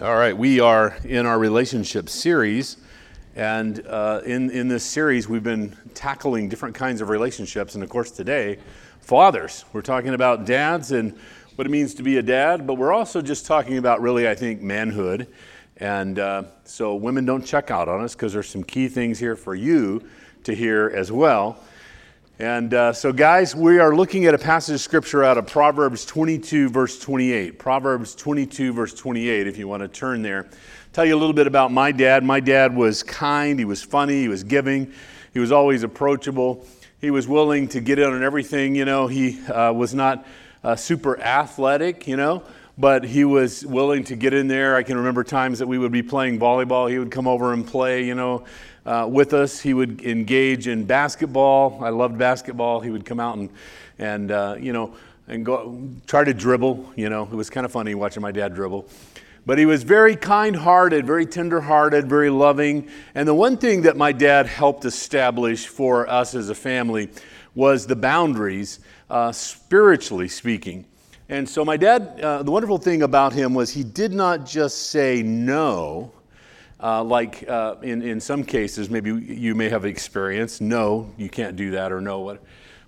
All right, we are in our relationship series, and uh, in, in this series, we've been tackling different kinds of relationships. And of course, today, fathers. We're talking about dads and what it means to be a dad, but we're also just talking about really, I think, manhood. And uh, so, women don't check out on us because there's some key things here for you to hear as well. And uh, so, guys, we are looking at a passage of scripture out of Proverbs 22, verse 28. Proverbs 22, verse 28, if you want to turn there. Tell you a little bit about my dad. My dad was kind, he was funny, he was giving, he was always approachable. He was willing to get in on everything, you know. He uh, was not uh, super athletic, you know, but he was willing to get in there. I can remember times that we would be playing volleyball. He would come over and play, you know uh, with us. He would engage in basketball. I loved basketball. He would come out and, and uh, you know, and go try to dribble. You know, it was kind of funny watching my dad dribble. But he was very kind hearted, very tender hearted, very loving. And the one thing that my dad helped establish for us as a family was the boundaries, uh, spiritually speaking. And so, my dad, uh, the wonderful thing about him was he did not just say no, uh, like uh, in, in some cases, maybe you may have experienced, no, you can't do that, or no, what.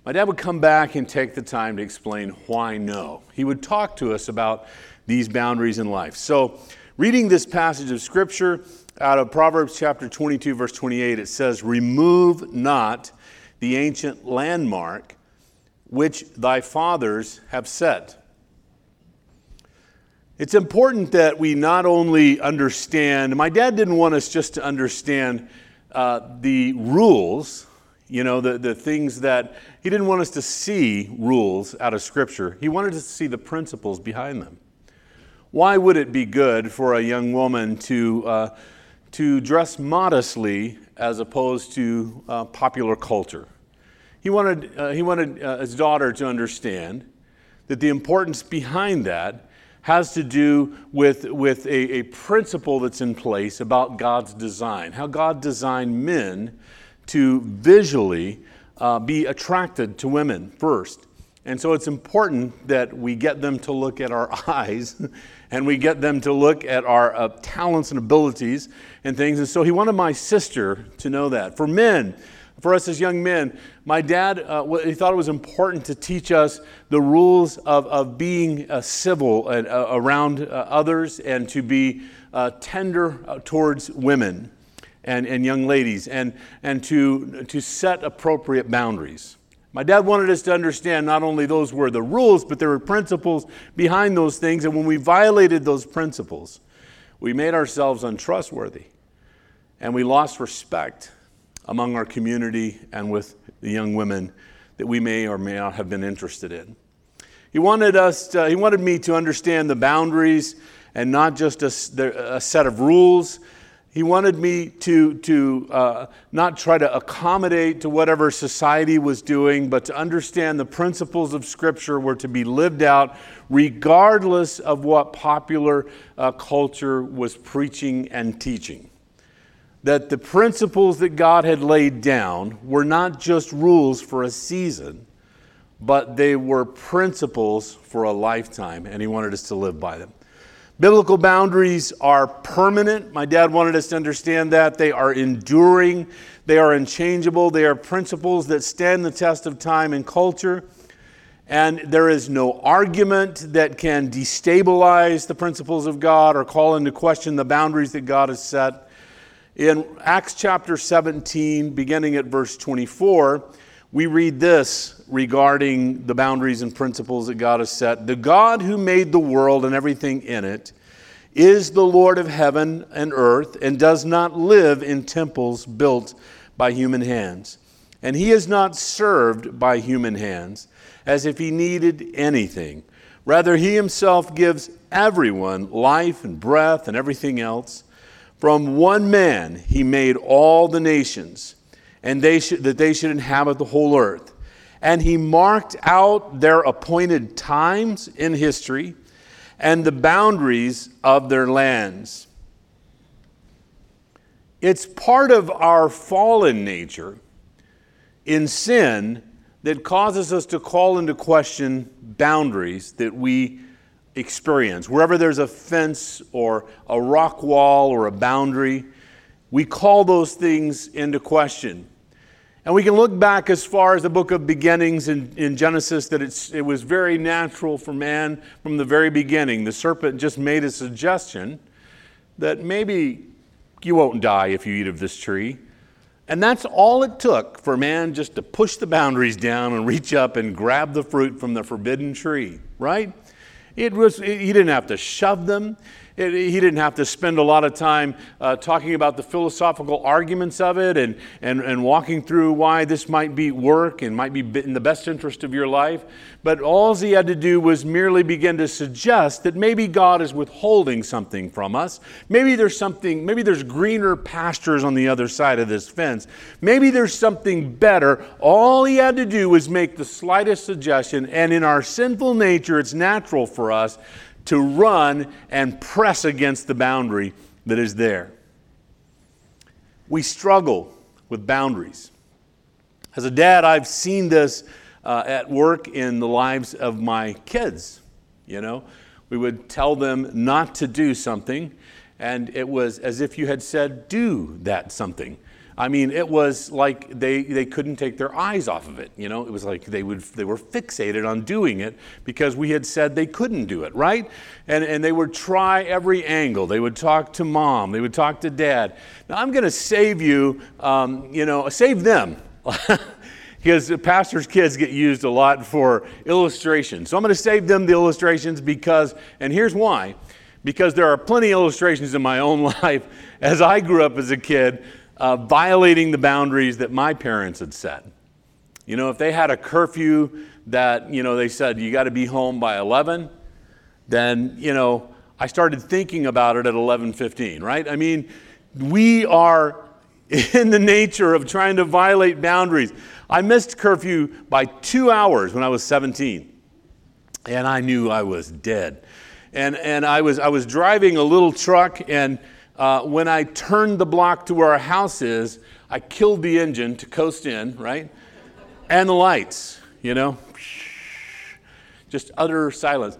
My dad would come back and take the time to explain why no. He would talk to us about these boundaries in life. So, reading this passage of Scripture out of Proverbs chapter 22, verse 28, it says, Remove not the ancient landmark which thy fathers have set it's important that we not only understand, my dad didn't want us just to understand uh, the rules, you know, the, the things that, he didn't want us to see rules out of Scripture. He wanted us to see the principles behind them. Why would it be good for a young woman to, uh, to dress modestly as opposed to uh, popular culture? He wanted, uh, he wanted uh, his daughter to understand that the importance behind that has to do with, with a, a principle that's in place about God's design, how God designed men to visually uh, be attracted to women first. And so it's important that we get them to look at our eyes and we get them to look at our uh, talents and abilities and things. And so he wanted my sister to know that. For men, for us as young men, my dad, uh, he thought it was important to teach us the rules of, of being uh, civil and, uh, around uh, others and to be uh, tender uh, towards women and, and young ladies and, and to, to set appropriate boundaries. My dad wanted us to understand not only those were the rules, but there were principles behind those things. And when we violated those principles, we made ourselves untrustworthy and we lost respect among our community and with the young women that we may or may not have been interested in. He wanted us, to, he wanted me to understand the boundaries and not just a, a set of rules. He wanted me to, to uh, not try to accommodate to whatever society was doing, but to understand the principles of Scripture were to be lived out regardless of what popular uh, culture was preaching and teaching that the principles that God had laid down were not just rules for a season, but they were principles for a lifetime, and He wanted us to live by them. Biblical boundaries are permanent. My dad wanted us to understand that. They are enduring, they are unchangeable, they are principles that stand the test of time and culture. And there is no argument that can destabilize the principles of God or call into question the boundaries that God has set. In Acts chapter 17, beginning at verse 24, we read this regarding the boundaries and principles that God has set. The God who made the world and everything in it is the Lord of heaven and earth and does not live in temples built by human hands. And he is not served by human hands as if he needed anything. Rather, he himself gives everyone life and breath and everything else. From one man he made all the nations, and they should, that they should inhabit the whole earth. And he marked out their appointed times in history and the boundaries of their lands. It's part of our fallen nature in sin that causes us to call into question boundaries that we experience, wherever there's a fence or a rock wall or a boundary, we call those things into question. And we can look back as far as the book of beginnings in, in Genesis that it was very natural for man from the very beginning. The serpent just made a suggestion that maybe you won't die if you eat of this tree. And that's all it took for man just to push the boundaries down and reach up and grab the fruit from the forbidden tree, right? It was, he didn't have to shove them. It, he didn't have to spend a lot of time uh, talking about the philosophical arguments of it and, and, and walking through why this might be work and might be in the best interest of your life. But all he had to do was merely begin to suggest that maybe God is withholding something from us. Maybe there's something, maybe there's greener pastures on the other side of this fence. Maybe there's something better. All he had to do was make the slightest suggestion, and in our sinful nature, it's natural for us to run and press against the boundary that is there. We struggle with boundaries. As a dad, I've seen this uh, at work in the lives of my kids. You know, we would tell them not to do something, and it was as if you had said, do that something. I mean, it was like they, they couldn't take their eyes off of it. You know, it was like they, would, they were fixated on doing it because we had said they couldn't do it, right? And, and they would try every angle. They would talk to mom, they would talk to dad. Now, I'm going to save you, um, you know, save them. because pastors' kids get used a lot for illustrations. So I'm going to save them the illustrations because, and here's why because there are plenty of illustrations in my own life as I grew up as a kid uh, violating the boundaries that my parents had set. You know, if they had a curfew that, you know, they said you got to be home by 11, then, you know, I started thinking about it at 11:15, right? I mean, we are in the nature of trying to violate boundaries. I missed curfew by 2 hours when I was 17. And I knew I was dead. And and I was I was driving a little truck and uh, when I turned the block to where our house is, I killed the engine to coast in, right? And the lights, you know? Just utter silence.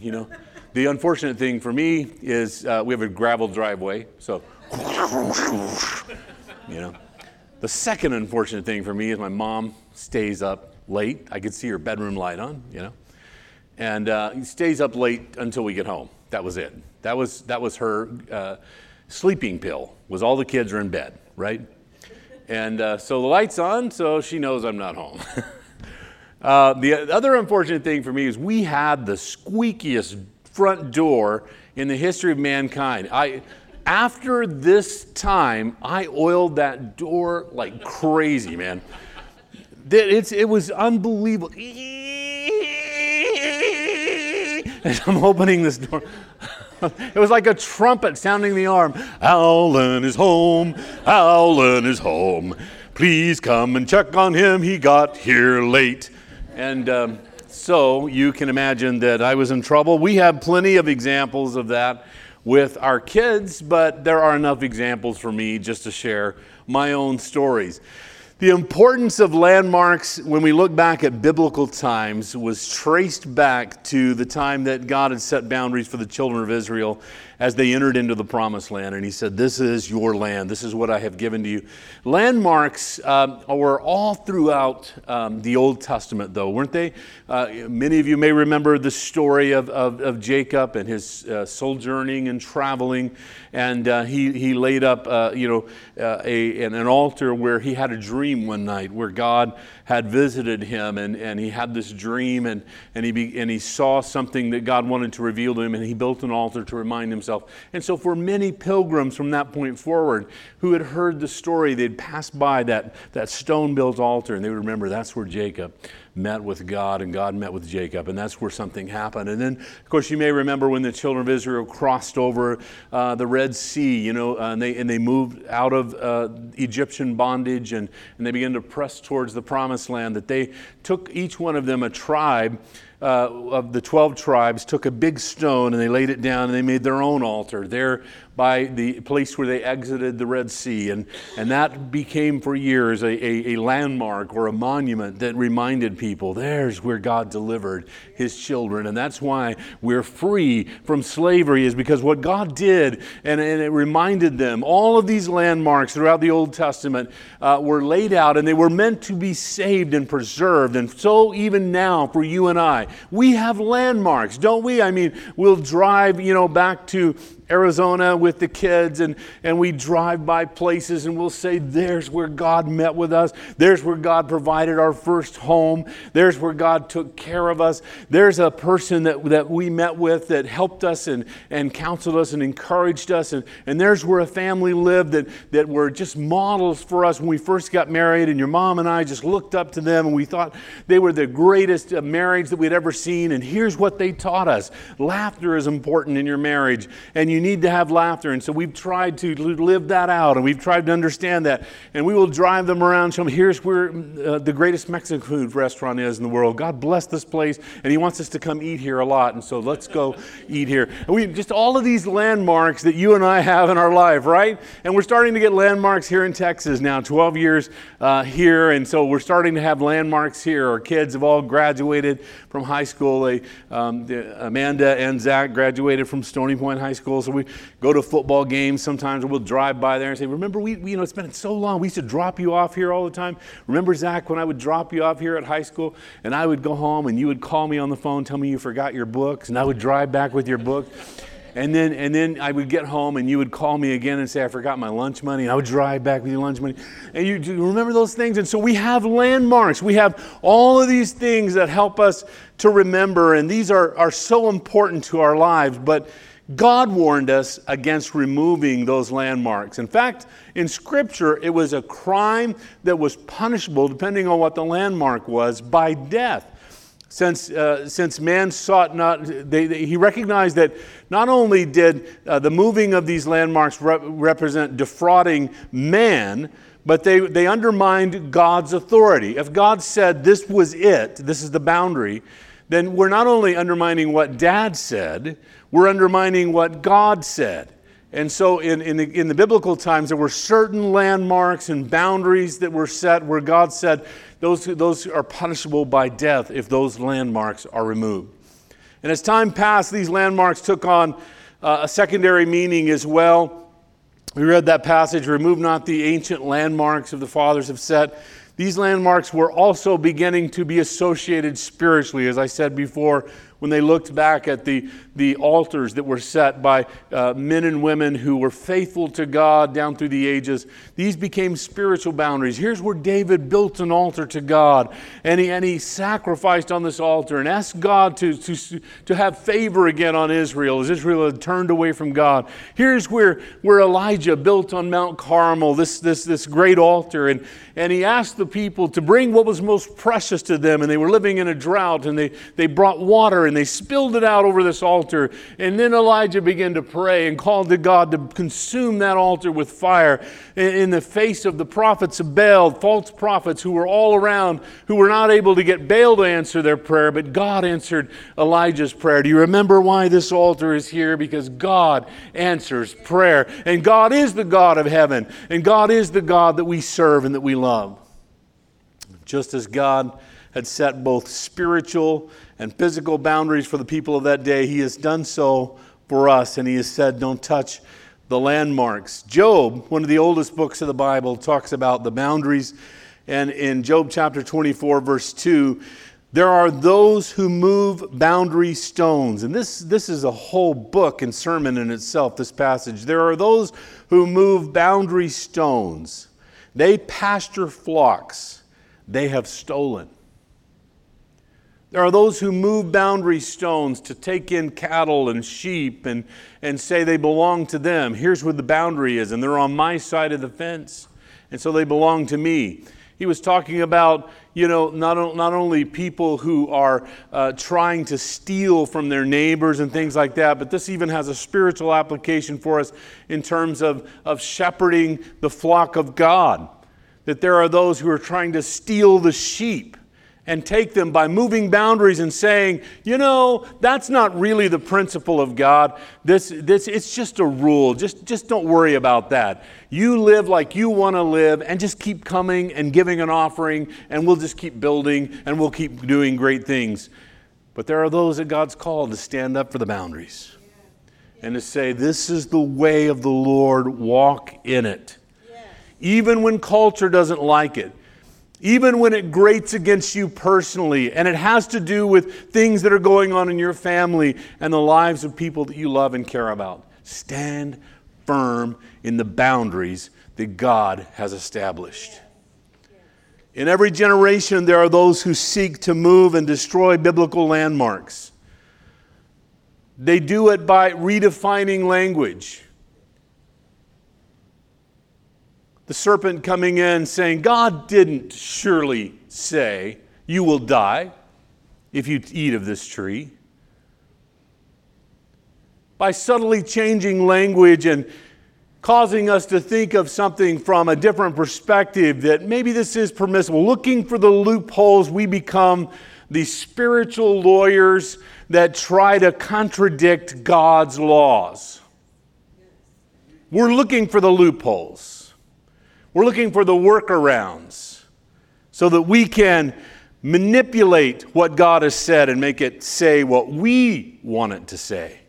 You know? The unfortunate thing for me is uh, we have a gravel driveway, so, you know? The second unfortunate thing for me is my mom stays up late. I could see her bedroom light on, you know? And uh, stays up late until we get home. That was it. That was, that was her uh, sleeping pill, was all the kids are in bed, right? And uh, so the light's on, so she knows I'm not home. uh, the other unfortunate thing for me is we had the squeakiest front door in the history of mankind. I, after this time, I oiled that door like crazy, man. It's, it was unbelievable. I'm opening this door. it was like a trumpet sounding the alarm. Alan is home. Alan is home. Please come and check on him. He got here late. And um, so you can imagine that I was in trouble. We have plenty of examples of that with our kids, but there are enough examples for me just to share my own stories. The importance of landmarks when we look back at biblical times was traced back to the time that God had set boundaries for the children of Israel as they entered into the promised land. And he said, This is your land. This is what I have given to you. Landmarks um, were all throughout um, the Old Testament, though, weren't they? Uh, many of you may remember the story of, of, of Jacob and his uh, sojourning and traveling. And uh, he, he laid up, uh, you know, uh, a, an altar where he had a dream one night where God had visited him and, and he had this dream and, and, he be, and he saw something that God wanted to reveal to him and he built an altar to remind himself. And so, for many pilgrims from that point forward who had heard the story, they'd pass by that, that stone built altar and they would remember that's where Jacob met with God and God met with Jacob, and that's where something happened. And then, of course, you may remember when the children of Israel crossed over uh, the Red Sea, you know, uh, and, they, and they moved out of uh, Egyptian bondage and, and they began to press towards the promised land, that they took each one of them a tribe uh, of the 12 tribes took a big stone and they laid it down and they made their own altar there by the place where they exited the Red Sea. And, and that became for years a, a, a landmark or a monument that reminded people there's where God delivered his children. And that's why we're free from slavery, is because what God did, and, and it reminded them, all of these landmarks throughout the Old Testament uh, were laid out and they were meant to be saved and preserved. And so, even now, for you and I, we have landmarks, don't we? I mean, we'll drive, you know, back to Arizona with the kids, and, and we drive by places and we'll say, There's where God met with us. There's where God provided our first home. There's where God took care of us. There's a person that, that we met with that helped us and, and counseled us and encouraged us. And, and there's where a family lived that, that were just models for us when we first got married. And your mom and I just looked up to them and we thought they were the greatest uh, marriage that we'd ever seen. And here's what they taught us laughter is important in your marriage. And you you need to have laughter. And so we've tried to live that out and we've tried to understand that. And we will drive them around, show them here's where uh, the greatest Mexican food restaurant is in the world. God bless this place and He wants us to come eat here a lot. And so let's go eat here. And we just all of these landmarks that you and I have in our life, right? And we're starting to get landmarks here in Texas now, 12 years uh, here. And so we're starting to have landmarks here. Our kids have all graduated from high school. They, um, Amanda and Zach graduated from Stony Point High School. We go to football games sometimes, we'll drive by there and say, Remember, we, we, you know, it's been so long. We used to drop you off here all the time. Remember, Zach, when I would drop you off here at high school and I would go home and you would call me on the phone, tell me you forgot your books, and I would drive back with your book. And then, and then I would get home and you would call me again and say, I forgot my lunch money. And I would drive back with your lunch money. And you, you remember those things? And so we have landmarks. We have all of these things that help us to remember. And these are, are so important to our lives. But God warned us against removing those landmarks. In fact, in Scripture, it was a crime that was punishable, depending on what the landmark was, by death. Since, uh, since man sought not, they, they, he recognized that not only did uh, the moving of these landmarks re- represent defrauding man, but they, they undermined God's authority. If God said this was it, this is the boundary, then we're not only undermining what dad said, we're undermining what God said. And so, in, in, the, in the biblical times, there were certain landmarks and boundaries that were set where God said those, those are punishable by death if those landmarks are removed. And as time passed, these landmarks took on uh, a secondary meaning as well. We read that passage remove not the ancient landmarks of the fathers have set. These landmarks were also beginning to be associated spiritually, as I said before, when they looked back at the, the altars that were set by uh, men and women who were faithful to God down through the ages, these became spiritual boundaries. Here's where David built an altar to God, and he, and he sacrificed on this altar and asked God to, to, to have favor again on Israel as Israel had turned away from God. Here's where, where Elijah built on Mount Carmel this, this, this great altar, and, and he asked the people to bring what was most precious to them, and they were living in a drought, and they, they brought water and they spilled it out over this altar. And then Elijah began to pray and called to God to consume that altar with fire in the face of the prophets of Baal, false prophets who were all around, who were not able to get Baal to answer their prayer, but God answered Elijah's prayer. Do you remember why this altar is here? Because God answers prayer. And God is the God of heaven. And God is the God that we serve and that we love. Just as God had set both spiritual and physical boundaries for the people of that day, he has done so for us, and he has said, Don't touch the landmarks. Job, one of the oldest books of the Bible, talks about the boundaries. And in Job chapter 24, verse 2, there are those who move boundary stones. And this, this is a whole book and sermon in itself, this passage. There are those who move boundary stones. They pasture flocks they have stolen. There are those who move boundary stones to take in cattle and sheep and, and say they belong to them. Here's where the boundary is, and they're on my side of the fence, and so they belong to me. He was talking about, you know, not, not only people who are uh, trying to steal from their neighbors and things like that, but this even has a spiritual application for us in terms of, of shepherding the flock of God. That there are those who are trying to steal the sheep and take them by moving boundaries and saying, you know, that's not really the principle of God. This, this, it's just a rule. Just, just don't worry about that. You live like you want to live and just keep coming and giving an offering, and we'll just keep building and we'll keep doing great things. But there are those that God's called to stand up for the boundaries and to say, This is the way of the Lord, walk in it. Even when culture doesn't like it, even when it grates against you personally, and it has to do with things that are going on in your family and the lives of people that you love and care about. Stand firm in the boundaries that God has established. In every generation, there are those who seek to move and destroy biblical landmarks. They do it by redefining language the serpent coming in saying, God didn't surely say, You will die if you eat of this tree. By subtly changing language and causing us to think of something from a different perspective that maybe this is permissible, looking for the loopholes, we become the spiritual lawyers that try to contradict God's laws. We're looking for the loopholes. We're looking for the workarounds so that we can manipulate what God has said and make it say what we want it to say.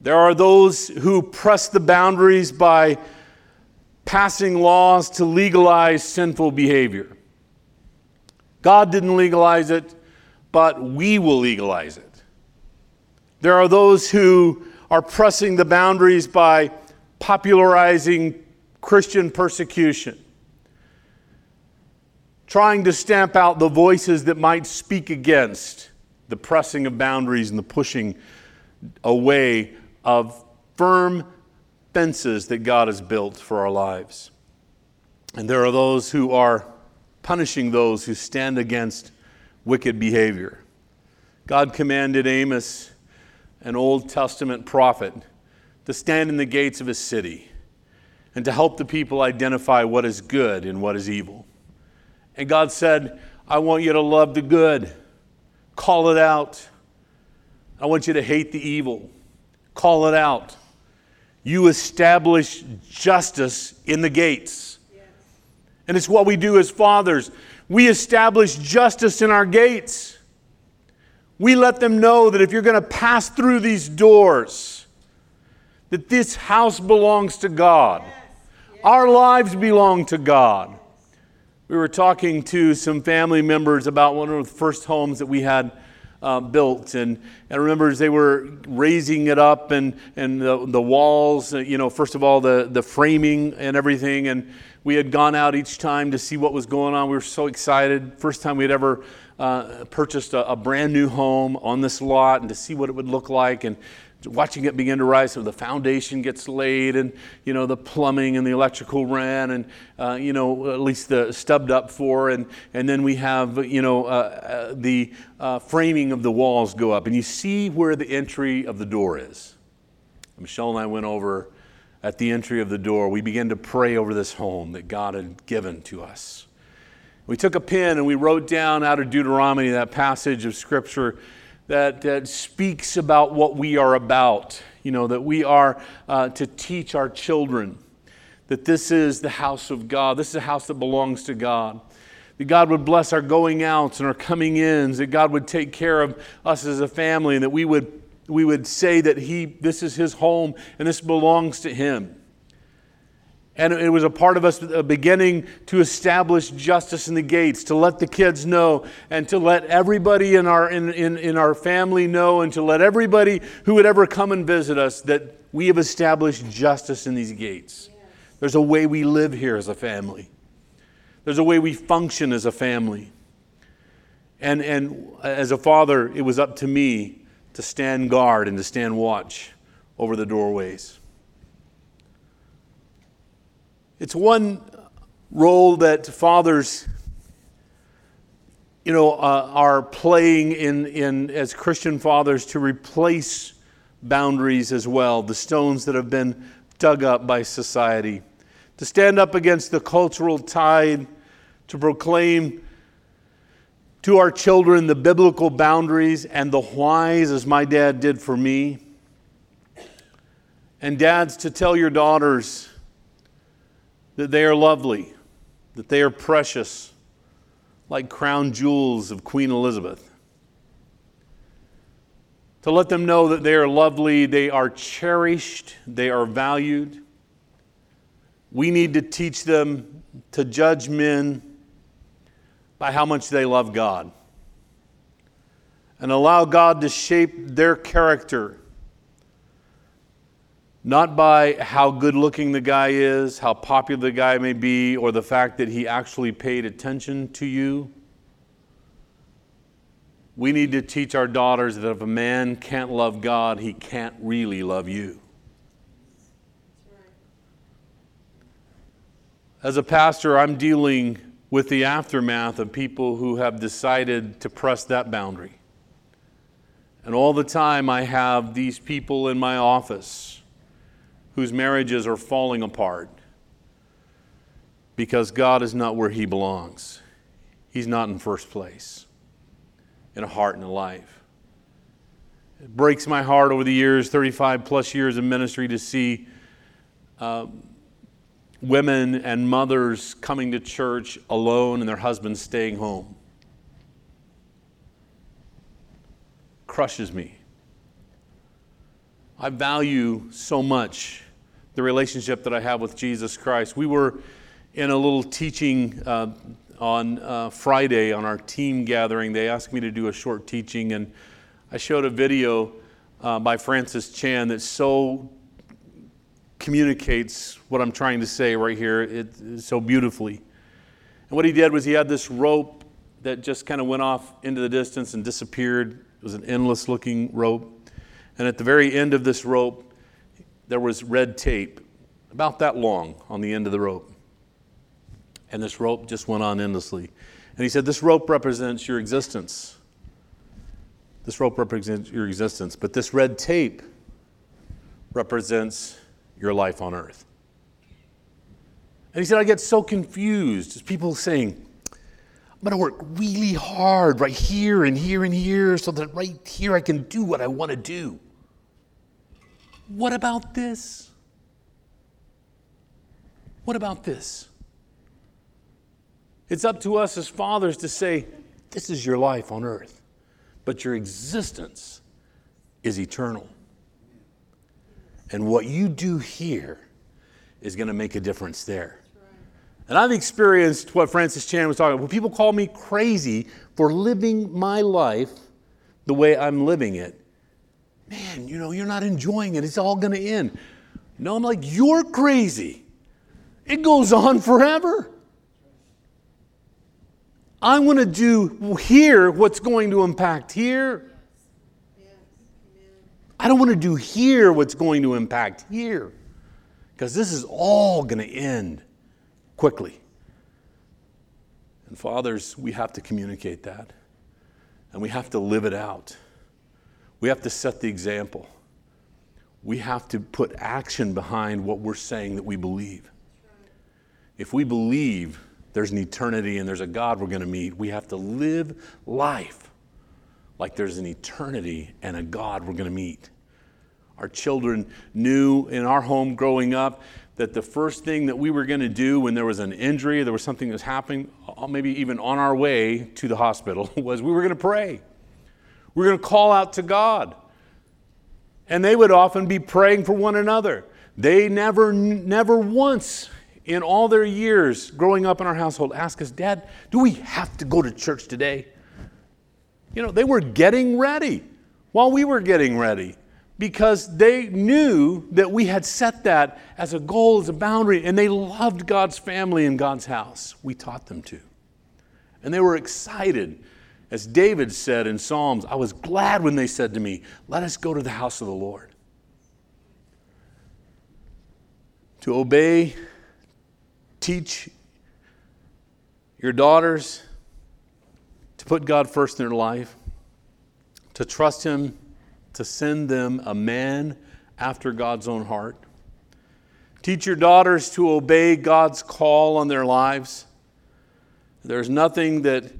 There are those who press the boundaries by passing laws to legalize sinful behavior. God didn't legalize it, but we will legalize it. There are those who are pressing the boundaries by popularizing Christian persecution, trying to stamp out the voices that might speak against the pressing of boundaries and the pushing away of firm fences that God has built for our lives. And there are those who are punishing those who stand against wicked behavior. God commanded Amos, an Old Testament prophet, to stand in the gates of his city and to help the people identify what is good and what is evil. And God said, I want you to love the good, call it out. I want you to hate the evil, call it out. You establish justice in the gates. And it's what we do as fathers. We establish justice in our gates. We let them know that if you're going to pass through these doors, that this house belongs to God. Our lives belong to God. We were talking to some family members about one of the first homes that we had uh, built. And I remember as they were raising it up and, and the, the walls, uh, you know, first of all, the, the framing and everything. And we had gone out each time to see what was going on. We were so excited. First time we had ever uh, purchased a, a, brand new home on this lot and to see what it would look like. And watching it begin to rise so the foundation gets laid and you know the plumbing and the electrical ran and uh, you know at least the stubbed up for. And and then we have you know uh, uh, the uh, framing of the walls go up. And you see where the entry of the door is. Michelle and i went over at the entry of the door. We began to pray over this home that god had given to us. We took a pen and we wrote down out of deuteronomy that passage of scripture that, that speaks about what we are about. You know, that we are uh, to teach our children that this is the house of God, this is a house that belongs to God. That God would bless our going outs and our coming ins, that God would take care of us as a family, and that we would, we would say that he, this is His home and this belongs to Him. And it was a part of us beginning to establish justice in the gates, to let the kids know, and to let everybody in our, in, in, in our family know, and to let everybody who would ever come and visit us that we have established justice in these gates. There's a way we live here as a family, there's a way we function as a family. And, and as a father, it was up to me to stand guard and to stand watch over the doorways. It's one role that fathers, you know, uh, are playing in, in as Christian fathers to replace boundaries as well, the stones that have been dug up by society, to stand up against the cultural tide, to proclaim to our children the biblical boundaries and the whys, as my dad did for me. And dads, to tell your daughters that they are lovely, that they are precious, like crown jewels of Queen Elizabeth. To let them know that they are lovely, they are cherished, they are valued. We need to teach them to judge men by how much they love God and allow God to shape their character, not by how good looking the guy is, how popular the guy may be, or the fact that he actually paid attention to you. We need to teach our daughters that if a man can't love God, he can't really love you. As a pastor, I'm dealing with the aftermath of people who have decided to press that boundary. And all the time, I have these people in my office whose marriages are falling apart because God is not where He belongs. He's not in first place in a heart and a life. It breaks my heart over the years, 35 plus years of ministry, to see uh, women and mothers coming to church alone and their husbands staying home. Crushes me. I value so much the relationship that I have with Jesus Christ. We were in a little teaching uh, on uh, Friday on our team gathering. They asked me to do a short teaching, and I showed a video uh, by Francis Chan that so communicates what I'm trying to say right here it, so beautifully. And what he did was he had this rope that just kind of went off into the distance and disappeared. It was an endless looking rope. And at the very end of this rope, there was red tape, about that long on the end of the rope. And this rope just went on endlessly. And he said, This rope represents your existence. This rope represents your existence, but this red tape represents your life on earth. And he said, I get so confused. As people saying, I'm going to work really hard right here and here and here so that right here I can do what I want to do. What about this? What about this? It's up to us as fathers to say, This is your life on earth, but your existence is eternal. And what you do here is going to make a difference there. And I've experienced what Francis Chan was talking about. When people call me crazy for living my life the way I'm living it, man, you know, you're not enjoying it. It's all going to end. No, I'm like, you're crazy. It goes on forever. I want to do here what's going to impact here. I don't want to do here what's going to impact here because this is all going to end quickly. And fathers, we have to communicate that and we have to live it out. We have to set the example. We have to put action behind what we're saying that we believe. If we believe there's an eternity and there's a God we're going to meet, we have to live life like there's an eternity and a God we're going to meet. Our children knew in our home growing up that the first thing that we were going to do when there was an injury, there was something that was happening, uh, maybe even on our way to the hospital, was we were going to pray. We were going to call out to God. And they would often be praying for one another. They never, never once in all their years growing up in our household asked us, Dad, do we have to go to church today? You know, they were getting ready while we were getting ready because they knew that we had set that as a goal, as a boundary, and they loved God's family and God's house. We taught them to. And they were excited. As David said in Psalms, I was glad when they said to me, Let us go to the house of the Lord. To obey, teach your daughters to put God first in their life, to trust Him, to send them a man after God's own heart. Teach your daughters to obey God's call on their lives. There's nothing that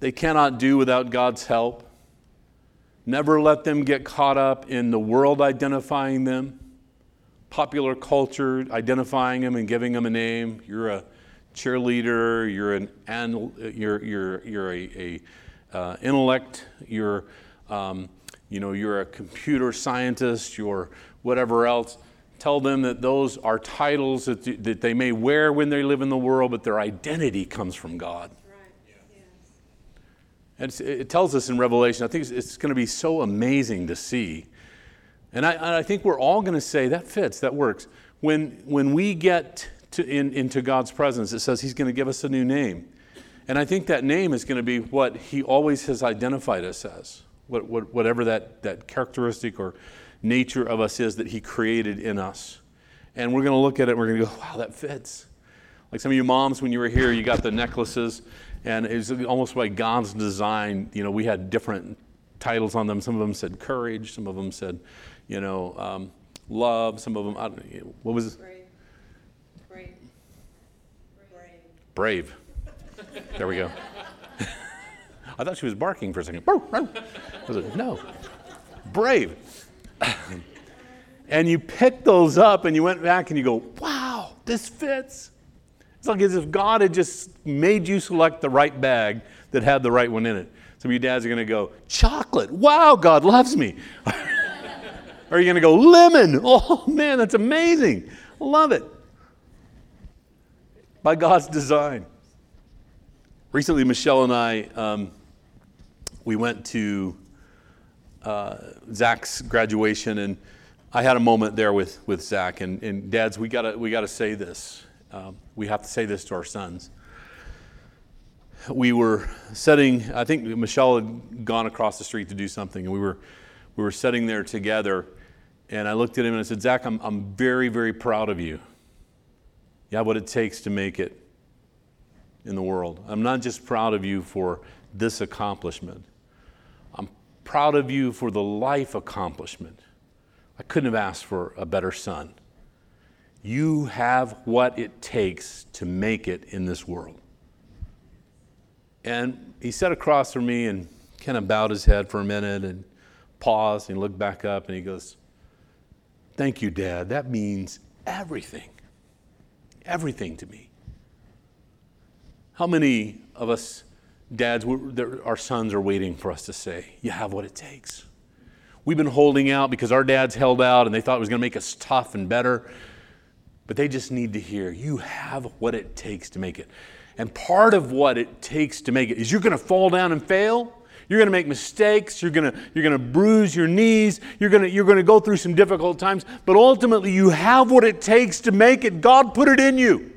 they cannot do without God's help. Never let them get caught up in the world identifying them, popular culture identifying them and giving them a name. You're a cheerleader, you're an, you're, you're, you're a, a uh, intellect, you're, um, you know, you're a computer scientist, you're whatever else. Tell them that those are titles that, that they may wear when they live in the world, but their identity comes from God. And it tells us in Revelation, I think it's, going to be so amazing to see. And I, and I think we're all going to say, that fits, that works. When, when we get to, in, into God's presence, it says He's going to give us a new name. And I think that name is going to be what He always has identified us as, what, what, whatever that, that characteristic or nature of us is that He created in us. And we're going to look at it and we're going to go, wow, that fits. Like some of you moms, when you were here, you got the necklaces and it was almost like God's design. You know, we had different titles on them. Some of them said courage. Some of them said, you know, um, love. Some of them, I don't know, what was it? Brave. Brave. Brave. There we go. I thought she was barking for a second. Like, no. Brave. and you picked those up and you went back and you go, wow, this fits. It's like as if God had just made you select the right bag that had the right one in it. Some of you dads are going to go, chocolate. Wow, God loves me. or you're going to go, lemon. Oh, man, that's amazing. Love it. By God's design. Recently, Michelle and I, um, we went to uh, Zach's graduation, and I had a moment there with, with Zach. And, and dads, we got we got to say this. Um, we have to say this to our sons. We were setting, I think Michelle had gone across the street to do something, and we were, we were sitting there together. And I looked at him and I said, Zach, I'm, I'm very, very proud of you. You have what it takes to make it in the world. I'm not just proud of you for this accomplishment, I'm proud of you for the life accomplishment. I couldn't have asked for a better son. You have what it takes to make it in this world. And he sat across from me and kind of bowed his head for a minute and paused and looked back up and he goes, Thank you, Dad. That means everything. Everything to me. How many of us dads, our sons are waiting for us to say, You have what it takes? We've been holding out because our dads held out and they thought it was going to make us tough and better but they just need to hear you have what it takes to make it. And part of what it takes to make it is you're going to fall down and fail. You're going to make mistakes. You're going to, you're going to bruise your knees. You're going, to, you're going to go through some difficult times. But ultimately, you have what it takes to make it. God put it in you.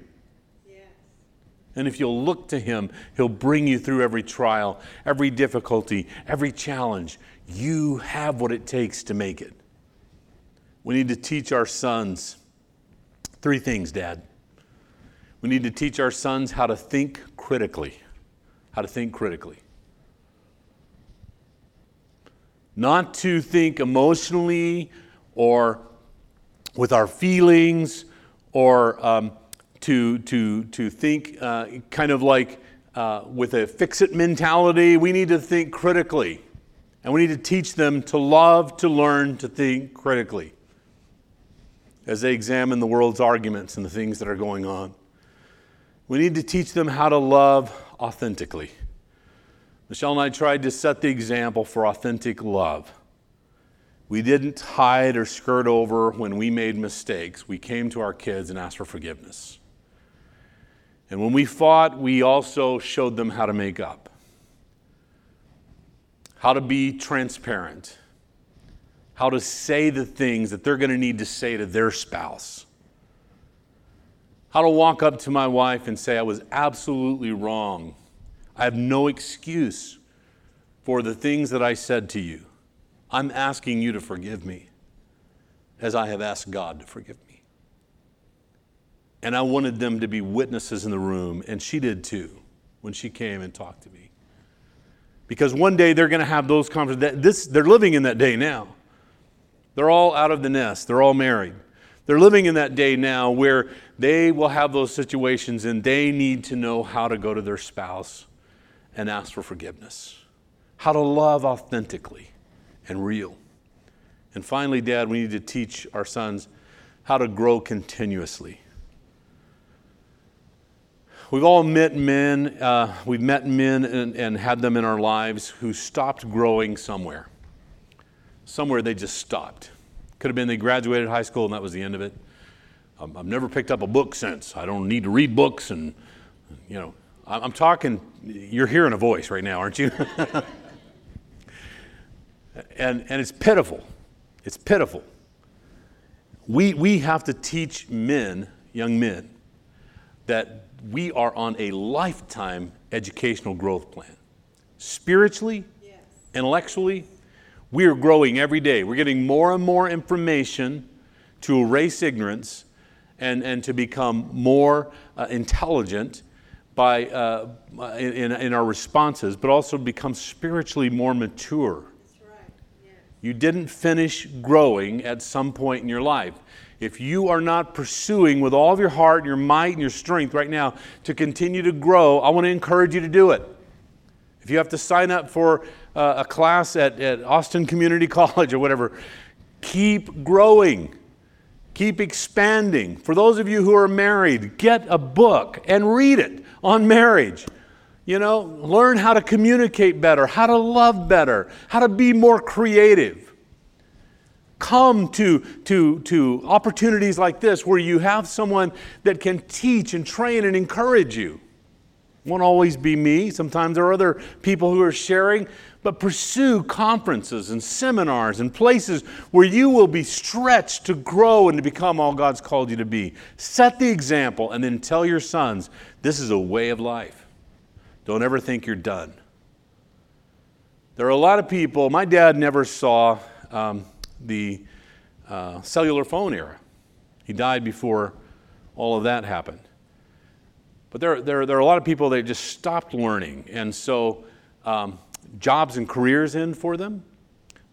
And if you'll look to Him, He'll bring you through every trial, every difficulty, every challenge. You have what it takes to make it. We need to teach our sons Three things, Dad. We need to teach our sons how to think critically. How to think critically. Not to think emotionally or with our feelings or um, to, to, to think uh, kind of like uh, with a fix it mentality. We need to think critically. And we need to teach them to love, to learn, to think critically as they examine the world's arguments and the things that are going on. We need to teach them how to love authentically. Michelle and I tried to set the example for authentic love. We didn't hide or skirt over when we made mistakes. We came to our kids and asked for forgiveness. And when we fought, we also showed them how to make up, how to be transparent how to say the things that they're going to need to say to their spouse. How to walk up to my wife and say, I was absolutely wrong. I have no excuse for the things that I said to you. I'm asking you to forgive me as I have asked God to forgive me. And I wanted them to be witnesses in the room, and she did too when she came and talked to me. Because one day they're going to have those conversations. This, they're living in that day now. They're all out of the nest, they're all married. They're living in that day now where they will have those situations and they need to know how to go to their spouse and ask for forgiveness, how to love authentically and real. And finally, Dad, we need to teach our sons how to grow continuously. We've all met men, uh, we've met men and, and had them in our lives who stopped growing somewhere. Somewhere they just stopped. Could have been they graduated high school and that was the end of it. Um, I've never picked up a book since. I don't need to read books. And, you know, I'm talking, you're hearing a voice right now, aren't you? and, and it's pitiful. It's pitiful. We, we have to teach men, young men, that we are on a lifetime educational growth plan. Spiritually, yes. intellectually, we are growing every day. We're getting more and more information to erase ignorance and, and to become more uh, intelligent by, uh, in, in our responses, but also become spiritually more mature. You didn't finish growing at some point in your life. If you are not pursuing with all of your heart, and your might, and your strength right now to continue to grow, I want to encourage you to do it. If you have to sign up for uh, a class at, at Austin Community College or whatever, keep growing. Keep expanding. For those of you who are married, get a book and read it on marriage. You know, learn how to communicate better, how to love better, how to be more creative. Come to, to, to opportunities like this where you have someone that can teach and train and encourage you. Won't always be me. Sometimes there are other people who are sharing, but pursue conferences and seminars and places where you will be stretched to grow and to become all God's called you to be. Set the example and then tell your sons this is a way of life. Don't ever think you're done. There are a lot of people, my dad never saw um, the uh, cellular phone era. He died before all of that happened. But there, there, there are a lot of people that just stopped learning. And so um, jobs and careers in for them.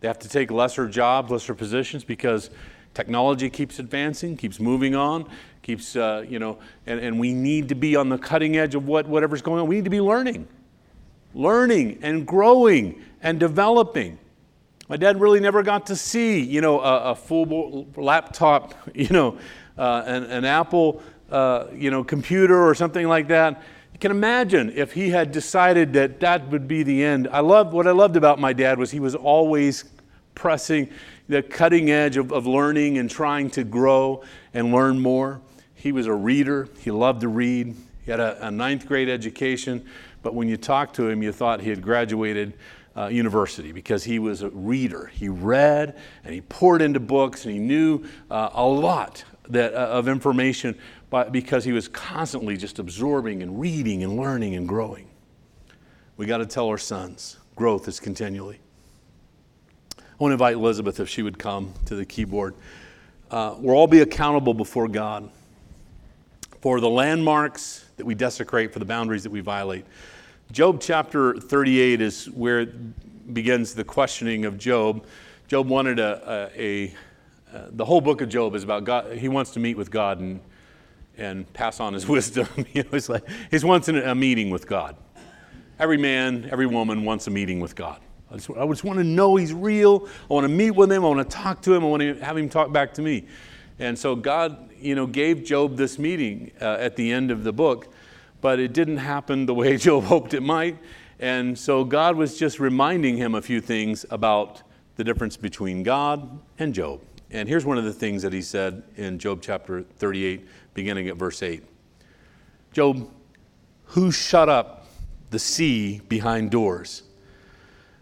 They have to take lesser jobs, lesser positions because technology keeps advancing, keeps moving on, keeps, uh, you know, and, and we need to be on the cutting edge of what, whatever's going on. We need to be learning, learning and growing and developing. My dad really never got to see, you know, a, a full laptop, you know, uh, an, an, Apple, uh, you know, computer or something like that can imagine if he had decided that that would be the end. I love what I loved about my dad was he was always pressing the cutting edge of, of learning and trying to grow and learn more. He was a reader. He loved to read. He had a, a ninth grade education, but when you talked to him, you thought he had graduated uh, university because he was a reader. He read and he poured into books and he knew uh, a lot that, uh, of information but because he was constantly just absorbing and reading and learning and growing. We got to tell our sons growth is continually. I want to invite Elizabeth if she would come to the keyboard. Uh, we'll all be accountable before God for the landmarks that we desecrate, for the boundaries that we violate. Job chapter 38 is where it begins the questioning of Job. Job wanted a, a, a uh, the whole book of Job is about God. He wants to meet with God and and pass on his wisdom. you know, it's like he's wants a meeting with God. Every man, every woman wants a meeting with God. I just, I just want to know he's real. I want to meet with him. I want to talk to him. I want to have him talk back to me. And so God, you know, gave Job this meeting uh, at the end of the book, but it didn't happen the way Job hoped it might. And so God was just reminding him a few things about the difference between God and Job. And here's one of the things that he said in Job chapter 38, beginning at verse 8. Job, who shut up the sea behind doors?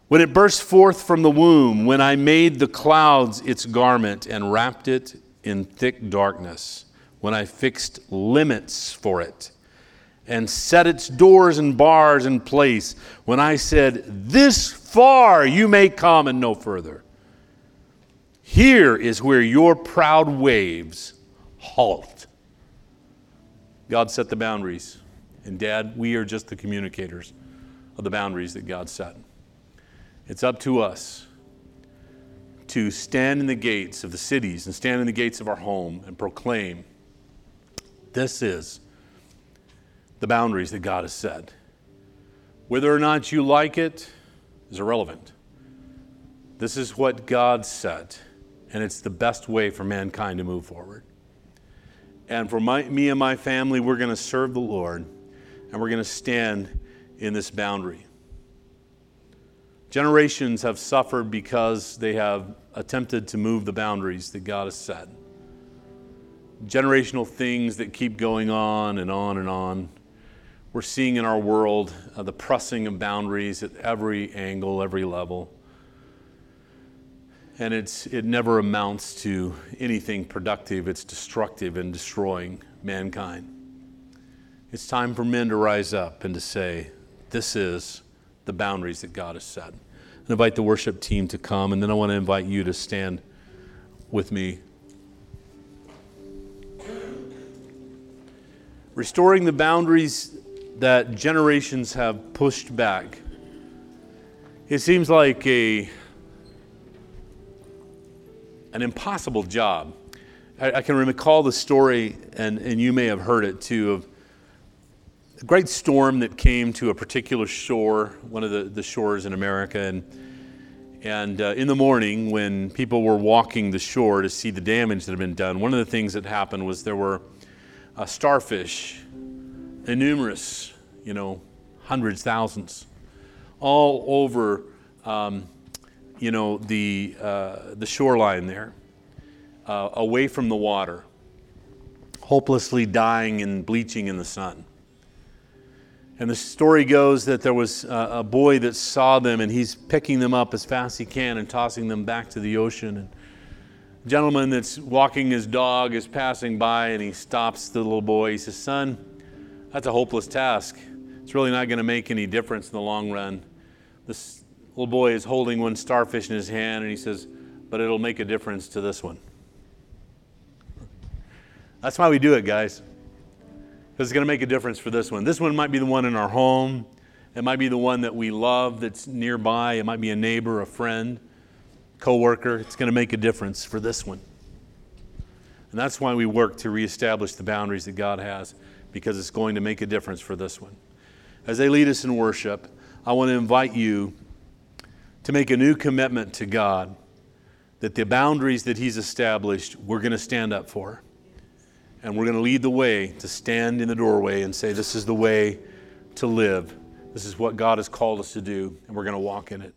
When it burst forth from the womb, when I made the clouds its garment and wrapped it in thick darkness, when I fixed limits for it and set its doors and bars in place, when I said, This far you may come and no further. Here is where your proud waves halt. God set the boundaries. And, Dad, we are just the communicators of the boundaries that God set. It's up to us to stand in the gates of the cities and stand in the gates of our home and proclaim this is the boundaries that God has set. Whether or not you like it is irrelevant. This is what God set, and it's the best way for mankind to move forward. And for my, me and my family, we're going to serve the Lord, and we're going to stand in this boundary. Generations have suffered because they have attempted to move the boundaries that God has set. Generational things that keep going on and on and on. We're seeing in our world uh, the pressing of boundaries at every angle, every level. And it's, it never amounts to anything productive, it's destructive and destroying mankind. It's time for men to rise up and to say, This is the boundaries that God has set. And invite the worship team to come, and then I want to invite you to stand with me. Restoring the boundaries that generations have pushed back. It seems like a, an impossible job. I, I can recall the story, and, and you may have heard it too, of a great storm that came to a particular shore, one of the, the shores in America. And, and uh, in the morning, when people were walking the shore to see the damage that had been done, one of the things that happened was there were uh, starfish, numerous, you know, hundreds, thousands, all over, um, you know, the, uh, the shoreline there, uh, away from the water, hopelessly dying and bleaching in the sun. And the story goes that there was a boy that saw them and he's picking them up as fast as he can and tossing them back to the ocean. And a gentleman that's walking his dog is passing by and he stops the little boy. He says, Son, that's a hopeless task. It's really not going to make any difference in the long run. This little boy is holding one starfish in his hand and he says, But it'll make a difference to this one. That's why we do it, guys because it's going to make a difference for this one. This one might be the one in our home. It might be the one that we love that's nearby. It might be a neighbor, a friend, coworker. It's going to make a difference for this one. And that's why we work to reestablish the boundaries that God has, because it's going to make a difference for this one. As they lead us in worship, I want to invite you to make a new commitment to God that the boundaries that He's established, we're going to stand up for. And we're going to lead the way to stand in the doorway and say, This is the way to live. This is what God has called us to do, and we're going to walk in it.